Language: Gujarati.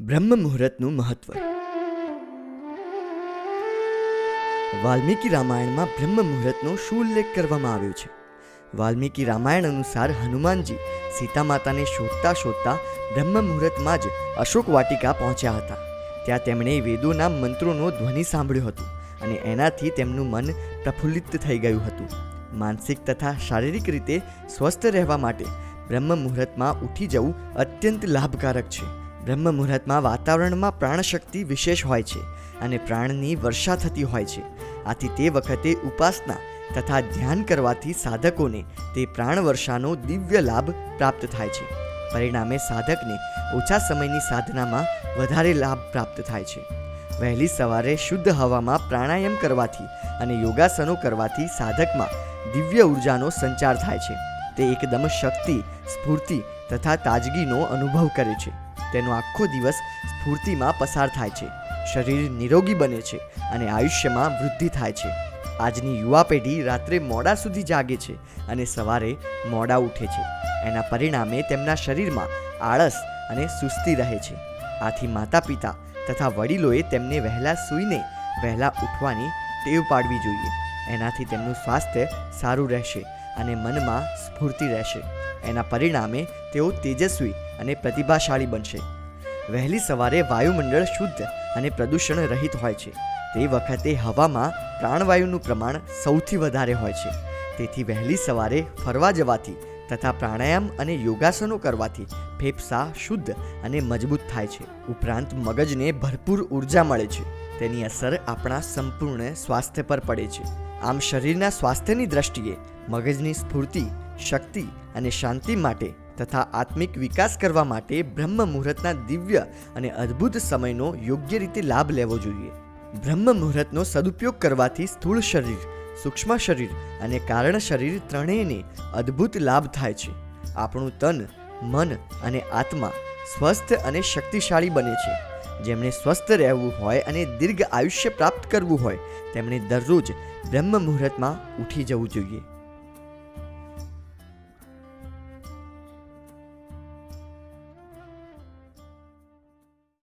બ્રહ્મ મુહૂર્તનું મહત્વ. વાલ્મીકી રામાયણમાં બ્રહ્મ મુહૂર્તનો શું ઉલ્લેખ કરવામાં આવ્યો છે. વાલ્મીકી રામાયણ અનુસાર હનુમાનજી સીતા માતાને શોધતા શોધતા બ્રહ્મ મુહૂર્તમાં જ અશોક વાટિકા પહોંચ્યા હતા. ત્યાં તેમણે વેદોના મંત્રોનો ધ્વનિ સાંભળ્યો હતો અને એનાથી તેમનું મન પ્રફુલ્લિત થઈ ગયું હતું. માનસિક તથા શારીરિક રીતે સ્વસ્થ રહેવા માટે બ્રહ્મ મુહૂર્તમાં ઉઠી જવું અત્યંત લાભકારક છે. બ્રહ્મ મુહૂર્તમાં વાતાવરણમાં પ્રાણશક્તિ વિશેષ હોય છે અને પ્રાણની વર્ષા થતી હોય છે. આથી તે વખતે ઉપાસના તથા ધ્યાન કરવાથી સાધકોને તે પ્રાણ વર્ષાનો દિવ્ય લાભ પ્રાપ્ત થાય છે. પરિણામે સાધકને ઓછા સમયની સાધનામાં વધારે લાભ પ્રાપ્ત થાય છે. વહેલી સવારે શુદ્ધ હવામાં પ્રાણાયામ કરવાથી અને યોગાસનો કરવાથી સાધકમાં દિવ્ય ઉર્જાનો સંચાર થાય છે. તે એકદમ શક્તિ, સ્ફૂર્તિ તથા તાજગીનો અનુભવ કરે છે. તેનો આખો દિવસ સ્ફૂર્તિમાં પસાર થાય છે. શરીર નિરોગી બને છે અને આયુષ્યમાં વૃદ્ધિ થાય છે. આજની યુવા પેઢી રાત્રે મોડા સુધી જાગે છે અને સવારે મોડા ઉઠે છે. એના પરિણામે તેમના શરીરમાં આળસ અને સુસ્તી રહે છે. આથી માતા પિતા તથા વડીલોએ તેમને વહેલા સૂઈને વહેલા ઉઠવાની ટેવ પાડવી જોઈએ. એનાથી તેમનું સ્વાસ્થ્ય સારું રહેશે અને મનમાં સ્ફૂર્તિ રહેશે. એના પરિણામે તેઓ તેજસ્વી અને પ્રતિભાશાળી બનશે. વહેલી સવારે વાયુમંડળ શુદ્ધ અને પ્રદૂષણ રહિત હોય છે. તે વખતે હવામાં પ્રાણવાયુનું પ્રમાણ સૌથી વધારે હોય છે. તેથી વહેલી સવારે ફરવા જવાથી તથા પ્રાણાયામ અને યોગાસનો કરવાથી ફેફસા શુદ્ધ અને મજબૂત થાય છે. ઉપરાંત મગજને ભરપૂર ઊર્જા મળે છે. તેની અસર આપણા સંપૂર્ણ સ્વાસ્થ્ય પર પડે છે. આમ શરીરના સ્વાસ્થ્યની દ્રષ્ટિએ મગજની સ્ફૂર્તિ, શક્તિ અને શાંતિ માટે તથા આત્મિક વિકાસ કરવા માટે બ્રહ્મ મુહૂર્તના દિવ્ય અને અદ્ભુત સમયનો યોગ્ય રીતે લાભ લેવો જોઈએ. બ્રહ્મ મુહૂર્તનો સદુપયોગ કરવાથી સ્થૂળ શરીર, સૂક્ષ્મ શરીર અને કારણ શરીર ત્રણેયને અદ્ભુત લાભ થાય છે. આપણું તન, મન અને આત્મા સ્વસ્થ અને શક્તિશાળી બને છે. જેમણે સ્વસ્થ રહેવું હોય અને દીર્ઘ આયુષ્ય પ્રાપ્ત કરવું હોય, તેમણે દરરોજ બ્રહ્મ મુહૂર્તમાં ઉઠી જવું જોઈએ.